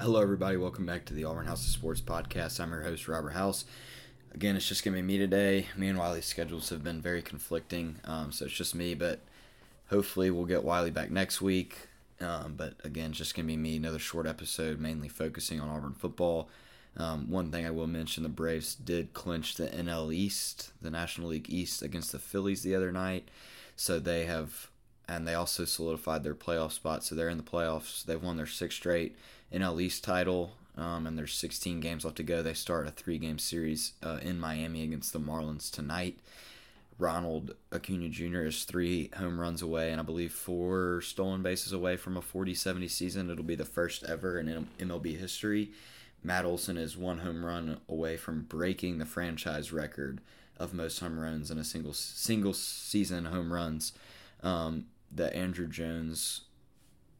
Hello, everybody. Welcome back to the Auburn House of Sports podcast. I'm your host, Robert House. Again, it's just going to be me today. Me and Wiley's schedules have been very conflicting, um, so it's just me, but hopefully we'll get Wiley back next week. Um, but again, it's just going to be me, another short episode, mainly focusing on Auburn football. Um, one thing I will mention the Braves did clinch the NL East, the National League East, against the Phillies the other night. So they have, and they also solidified their playoff spot. So they're in the playoffs. They've won their sixth straight NL East title, um, and there's 16 games left to go. They start a three game series uh, in Miami against the Marlins tonight. Ronald Acuna Jr. is three home runs away and I believe four stolen bases away from a 40 70 season. It'll be the first ever in MLB history. Matt Olson is one home run away from breaking the franchise record of most home runs in a single single season home runs um, that Andruw Jones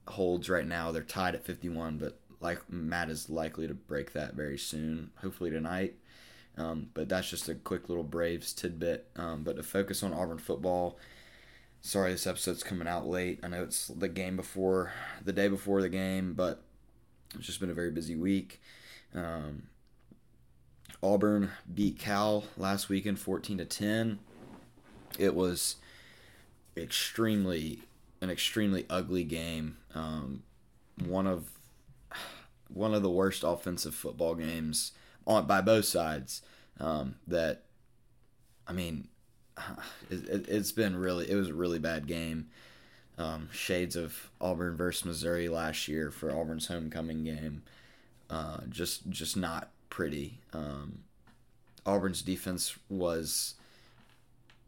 holds right now. They're tied at 51, but like Matt is likely to break that very soon, hopefully tonight. Um, but that's just a quick little Braves tidbit. Um, but to focus on Auburn football, sorry this episode's coming out late. I know it's the game before, the day before the game, but it's just been a very busy week. Um, Auburn beat Cal last weekend, fourteen to ten. It was extremely an extremely ugly game. Um, one of one of the worst offensive football games on by both sides. Um, that I mean, it, has been really it was a really bad game. Um, shades of Auburn versus Missouri last year for Auburn's homecoming game. Uh, just just not pretty. Um, Auburn's defense was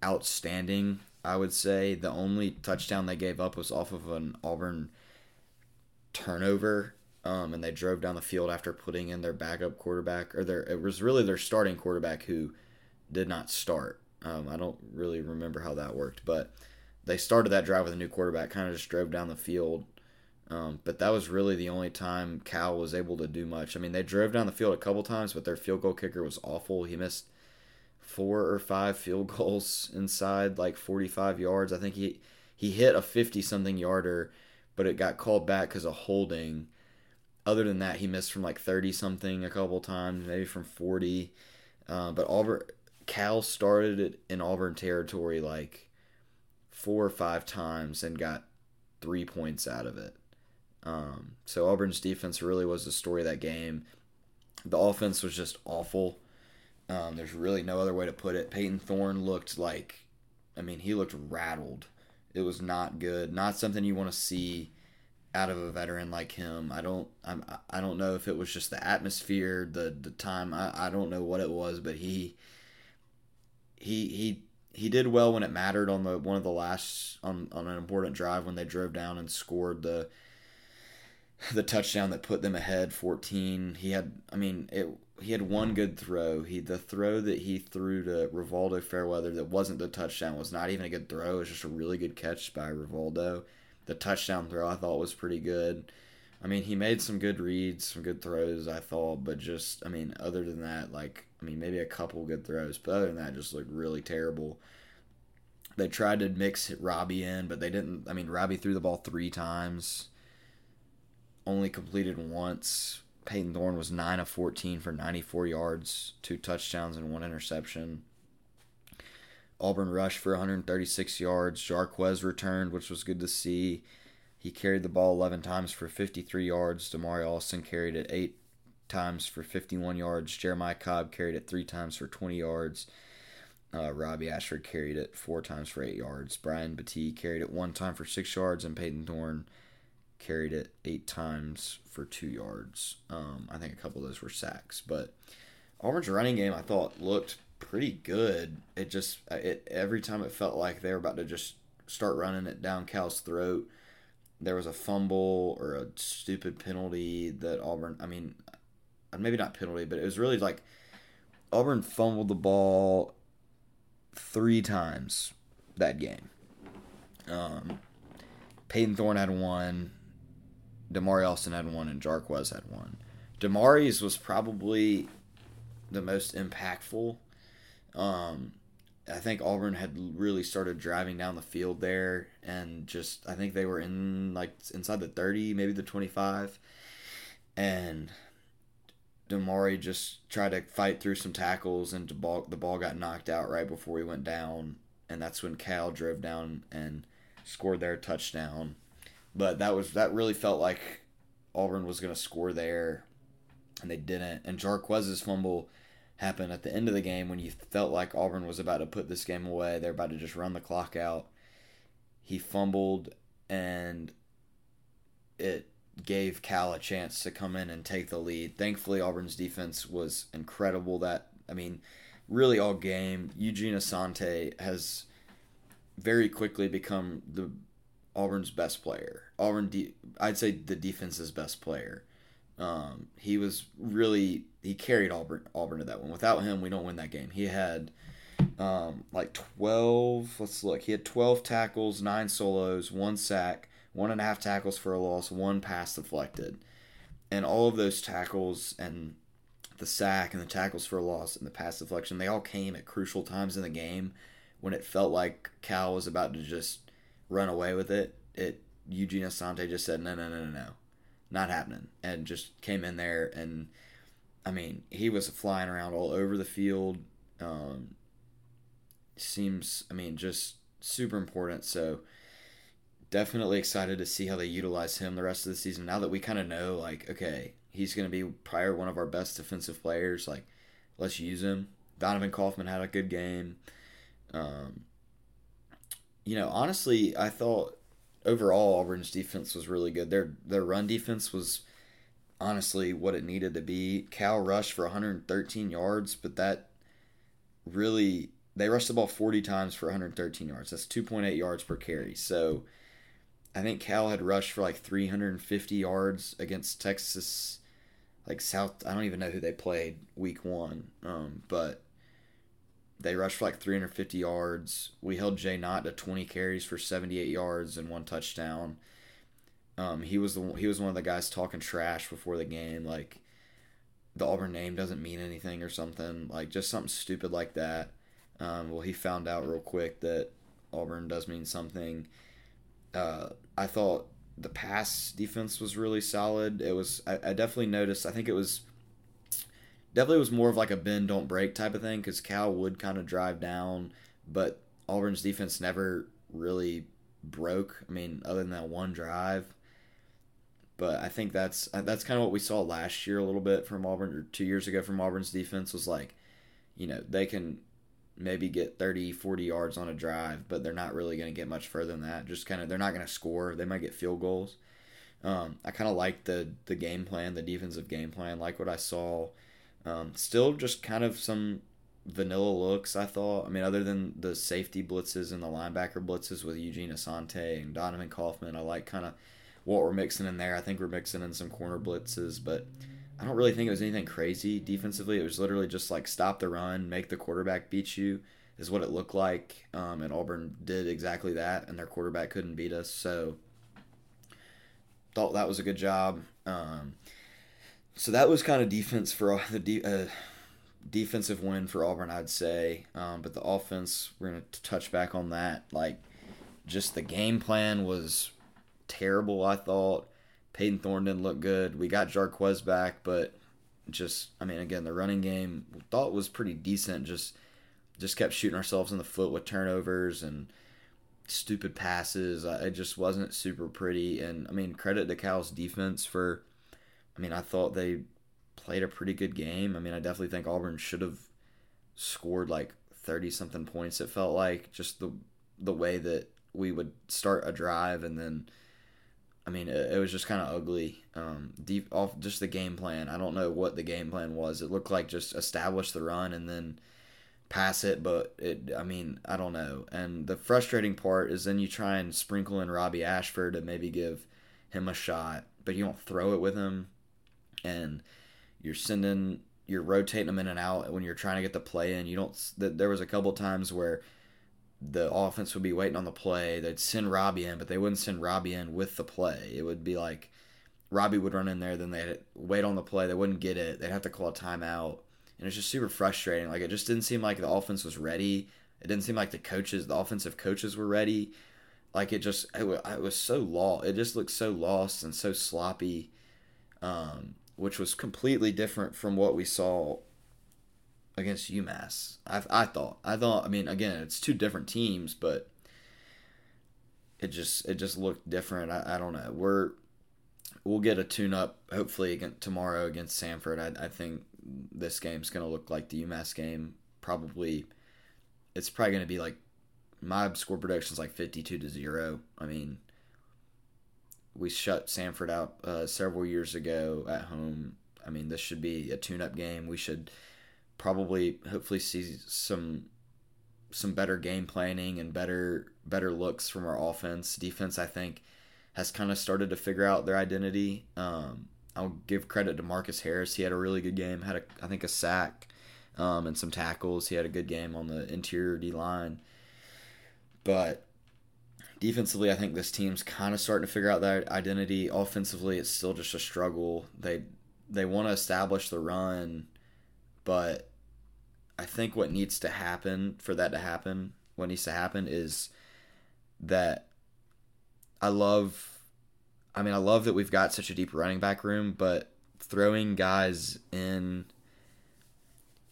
outstanding. I would say the only touchdown they gave up was off of an Auburn turnover, um, and they drove down the field after putting in their backup quarterback, or their it was really their starting quarterback who did not start. Um, I don't really remember how that worked, but they started that drive with a new quarterback, kind of just drove down the field um, but that was really the only time Cal was able to do much. I mean, they drove down the field a couple times, but their field goal kicker was awful. He missed four or five field goals inside like 45 yards. I think he he hit a 50 something yarder, but it got called back because of holding. Other than that, he missed from like 30 something a couple times, maybe from 40. Uh, but Auburn, Cal started it in Auburn territory like four or five times and got three points out of it. Um, so Auburn's defense really was the story of that game. The offense was just awful. Um, there's really no other way to put it. Payton Thorne looked like, I mean, he looked rattled. It was not good. Not something you want to see out of a veteran like him. I don't, I'm, I don't know if it was just the atmosphere, the the time. I, I don't know what it was, but he, he, he, he did well when it mattered on the one of the last on on an important drive when they drove down and scored the the touchdown that put them ahead 14 he had i mean it he had one good throw. He the throw that he threw to rivaldo fairweather that wasn't the touchdown was not even a good throw. It was just a really good catch by rivaldo. The touchdown throw i thought was pretty good. I mean he made some good reads some good throws i thought but just i mean other than that like i mean maybe a couple good throws but other than that just looked really terrible. They tried to mix robbie in but they didn't i mean robbie threw the ball three times only completed once. Payton Thorne was 9 of 14 for 94 yards, two touchdowns, and one interception. Auburn rushed for 136 yards. Jarquez returned, which was good to see. He carried the ball 11 times for 53 yards. Damari Alston carried it 8 times for 51 yards. Jeremiah Cobb carried it 3 times for 20 yards. Uh, Robbie Ashford carried it 4 times for 8 yards. Brian Battie carried it 1 time for 6 yards. And Payton Thorne carried it eight times for two yards. Um, I think a couple of those were sacks, but Auburn's running game I thought looked pretty good. It just it every time it felt like they were about to just start running it down Cal's throat. There was a fumble or a stupid penalty that Auburn. I mean, maybe not penalty, but it was really like Auburn fumbled the ball three times that game. Um, Payton Thorne had one. Damari Alston had one and Jarquez had one. Damari's was probably the most impactful. Um, I think Auburn had really started driving down the field there, and just I think they were in like inside the thirty, maybe the twenty-five, and Damari just tried to fight through some tackles, and the ball the ball got knocked out right before he went down, and that's when Cal drove down and scored their touchdown. But that was that really felt like Auburn was going to score there, and they didn't. And Jarquez's fumble happened at the end of the game when you felt like Auburn was about to put this game away. They're about to just run the clock out. He fumbled, and it gave Cal a chance to come in and take the lead. Thankfully, Auburn's defense was incredible. That I mean, really all game, Eugene Asante has very quickly become the Auburn's best player. Auburn, de- I'd say the defense's best player. Um, he was really he carried Auburn Auburn to that one. Without him, we don't win that game. He had um, like twelve. Let's look. He had twelve tackles, nine solos, one sack, one and a half tackles for a loss, one pass deflected, and all of those tackles and the sack and the tackles for a loss and the pass deflection they all came at crucial times in the game when it felt like Cal was about to just run away with it. It Eugene Asante just said no no no no no not happening and just came in there and I mean he was flying around all over the field. Um, seems I mean just super important so definitely excited to see how they utilize him the rest of the season now that we kind of know like okay he's going to be probably one of our best defensive players like let's use him donovan kaufman had a good game um, you know honestly i thought overall Auburn's defense was really good. Their their run defense was honestly what it needed to be. Cal rushed for 113 yards, but that really they rushed the ball 40 times for 113 yards. That's 2.8 yards per carry. So I think Cal had rushed for like 350 yards against Texas, like South. I don't even know who they played week one, um, but they rushed for like 350 yards. We held Jaydn Ott to 20 carries for 78 yards and one touchdown. Um, he was the he was one of the guys talking trash before the game, like the Auburn name doesn't mean anything or something, like just something stupid like that. Um, well, he found out real quick that Auburn does mean something. Uh, I thought the pass defense was really solid. It was I, I definitely noticed. I think it was definitely was more of like a bend don't break type of thing because Cal would kind of drive down, but Auburn's defense never really broke. I mean, other than that one drive. But I think that's that's kind of what we saw last year a little bit from Auburn or two years ago from Auburn's defense was like, you know, they can maybe get 30, 40 yards on a drive, but they're not really going to get much further than that. Just kind of they're not going to score. They might get field goals. Um, I kind of like the the game plan, the defensive game plan, like what I saw um, still just kind of some vanilla looks, I thought. I mean, other than the safety blitzes and the linebacker blitzes with Eugene Asante and Donovan Kaufman, I like kind of what we're mixing in there. I think we're mixing in some corner blitzes, but I don't really think it was anything crazy defensively. It was literally just like stop the run, make the quarterback beat you, is what it looked like. Um, and Auburn did exactly that, and their quarterback couldn't beat us. So, thought that was a good job. Um, so that was kind of defense for the de- uh, defensive win for Auburn, I'd say. Um, but the offense, we're gonna touch back on that. Like, just the game plan was terrible. I thought didn't look good. We got Jarquez back, but just I mean, again, the running game thought was pretty decent. Just just kept shooting ourselves in the foot with turnovers and stupid passes. It just wasn't super pretty. And I mean, credit to Cal's defense for I mean, I thought they played a pretty good game. I mean, I definitely think Auburn should have scored like 30 something points it felt like just the the way that we would start a drive and then I mean it, it was just kind of ugly. Um deep off just the game plan. I don't know what the game plan was. It looked like just establish the run and then pass it but it I mean I don't know. And the frustrating part is then you try and sprinkle in Robbie Ashford to maybe give him a shot but you don't throw it with him and you're sending you're rotating them in and out when you're trying to get the play in. You don't. There was a couple times where the offense would be waiting on the play. They'd send Robbie in, but they wouldn't send Robbie in with the play. It would be like Robbie would run in there, then they'd wait on the play. They wouldn't get it. They'd have to call a timeout, and it's just super frustrating. Like it just didn't seem like the offense was ready. It didn't seem like the coaches, the offensive coaches, were ready. Like it just, it was, so lost. It just looked so lost and so sloppy. Um, which was completely different from what we saw against UMass. I I thought I thought I mean again it's two different teams, but it just it just looked different. I, I don't know. We're we'll get a tune up hopefully again tomorrow against Samford. I I think this game's gonna look like the UMass game. Probably it's probably gonna be like my score prediction is like fifty two to zero. I mean we shut Samford out uh, several years ago at home. I mean, this should be a tune-up game. We should probably, hopefully, see some some better game planning and better better looks from our offense. Defense, I think, has kind of started to figure out their identity. Um, I'll give credit to Marcus Harris. He had a really good game. Had a, I think a sack um, and some tackles. He had a good game on the interior D line. But defensively, I think this team's kind of starting to figure out their identity. Offensively, it's still just a struggle. They they want to establish the run, but I think what needs to happen for that to happen, what needs to happen is that I love I mean, I love that we've got such a deep running back room, but throwing guys in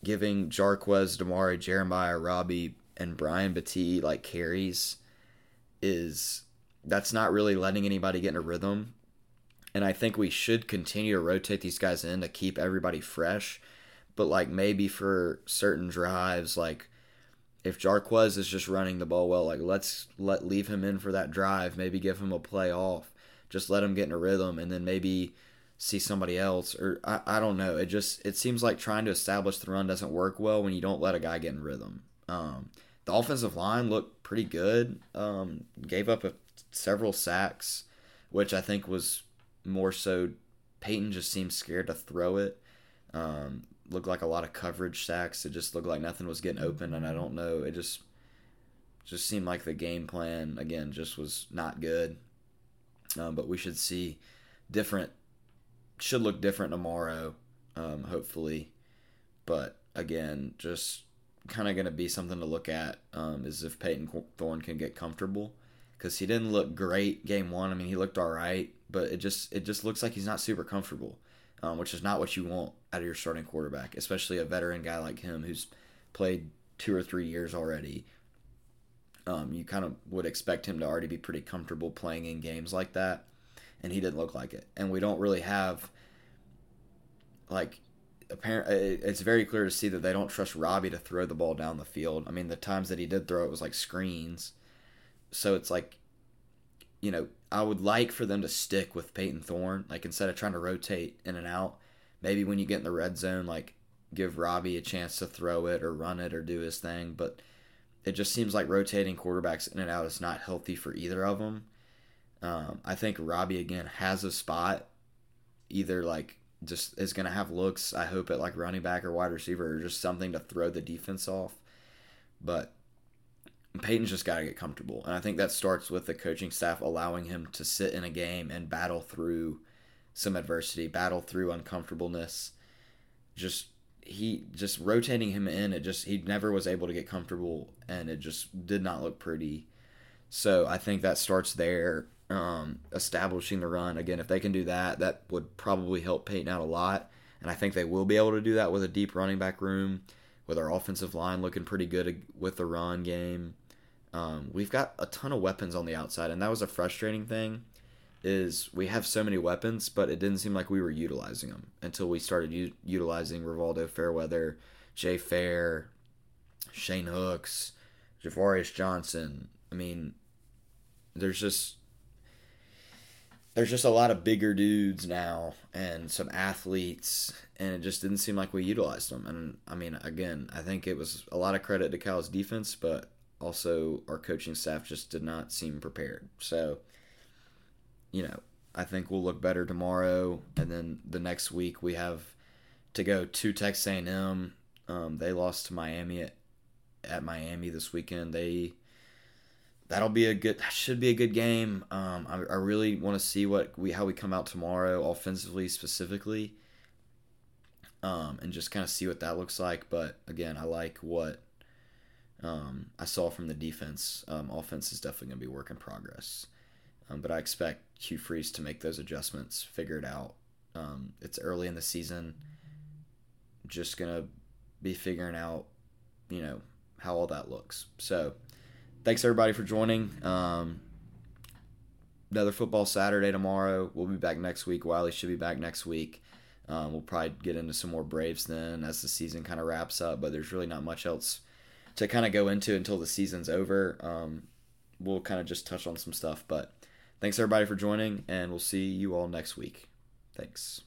giving Jarquez, Damari, Jeremiah, Robbie, and Brian Battie like carries is that's not really letting anybody get in a rhythm. And I think we should continue to rotate these guys in to keep everybody fresh. But like maybe for certain drives, like if Jarquez is just running the ball well, like let's let leave him in for that drive, maybe give him a play off. Just let him get in a rhythm and then maybe see somebody else or I, I don't know. It just it seems like trying to establish the run doesn't work well when you don't let a guy get in rhythm. Um, the offensive line looked pretty good. Um, gave up a, several sacks, which I think was more so Payton just seemed scared to throw it. Um, looked like a lot of coverage sacks. It just looked like nothing was getting open, and I don't know. It just just seemed like the game plan again just was not good. Um, but we should see different. Should look different tomorrow, um, hopefully. But again, just kind of going to be something to look at um, is if Payton Thorne can get comfortable because he didn't look great game one. I mean, he looked all right, but it just it just looks like he's not super comfortable, um, which is not what you want out of your starting quarterback, especially a veteran guy like him who's played two or three years already. Um, you kind of would expect him to already be pretty comfortable playing in games like that, and he didn't look like it. And we don't really have like apparent it's very clear to see that they don't trust Robbie to throw the ball down the field. I mean, the times that he did throw it was like screens. So it's like you know, I would like for them to stick with Payton Thorne. like instead of trying to rotate in and out. Maybe when you get in the red zone, like give Robbie a chance to throw it or run it or do his thing, but it just seems like rotating quarterbacks in and out is not healthy for either of them. Um, I think Robbie again has a spot, either like just is going to have looks, I hope, at like running back or wide receiver or just something to throw the defense off. But Payton's just got to get comfortable. And I think that starts with the coaching staff allowing him to sit in a game and battle through some adversity, battle through uncomfortableness. Just he just rotating him in, it just he never was able to get comfortable and it just did not look pretty. So I think that starts there um, establishing the run. Again, if they can do that, that would probably help Payton out a lot. And I think they will be able to do that with a deep running back room, with our offensive line looking pretty good with the run game. Um, we've got a ton of weapons on the outside, and that was a frustrating thing. Is we have so many weapons, but it didn't seem like we were utilizing them until we started u- utilizing Rivaldo Fairweather, Jay Fair, Shane Hooks, Ja'Varrius Johnson. I mean, there's just there's just a lot of bigger dudes now and some athletes and it just didn't seem like we utilized them. And i mean again i think it was a lot of credit to cal's defense but also our coaching staff just did not seem prepared. So you know i think we'll look better tomorrow and then the next week we have to go to texas a&m um, they lost to miami at, at miami this weekend. They that'll be a good that should be a good game. Um, I, I really want to see what we how we come out tomorrow offensively specifically um, and just kind of see what that looks like. But again i like what um, i saw from the defense. Um, offense is definitely going to be work in progress. Um, but i expect hugh freeze to make those adjustments figure it out. Um, It's early in the season. Just gonna be figuring out, you know, how all that looks. So, thanks everybody for joining. Um, another football Saturday tomorrow. We'll be back next week. Wiley should be back next week. Um, we'll probably get into some more Braves then as the season kind of wraps up, but there's really not much else to kind of go into until the season's over. Um, we'll kind of just touch on some stuff, but thanks everybody for joining, and we'll see you all next week. Thanks.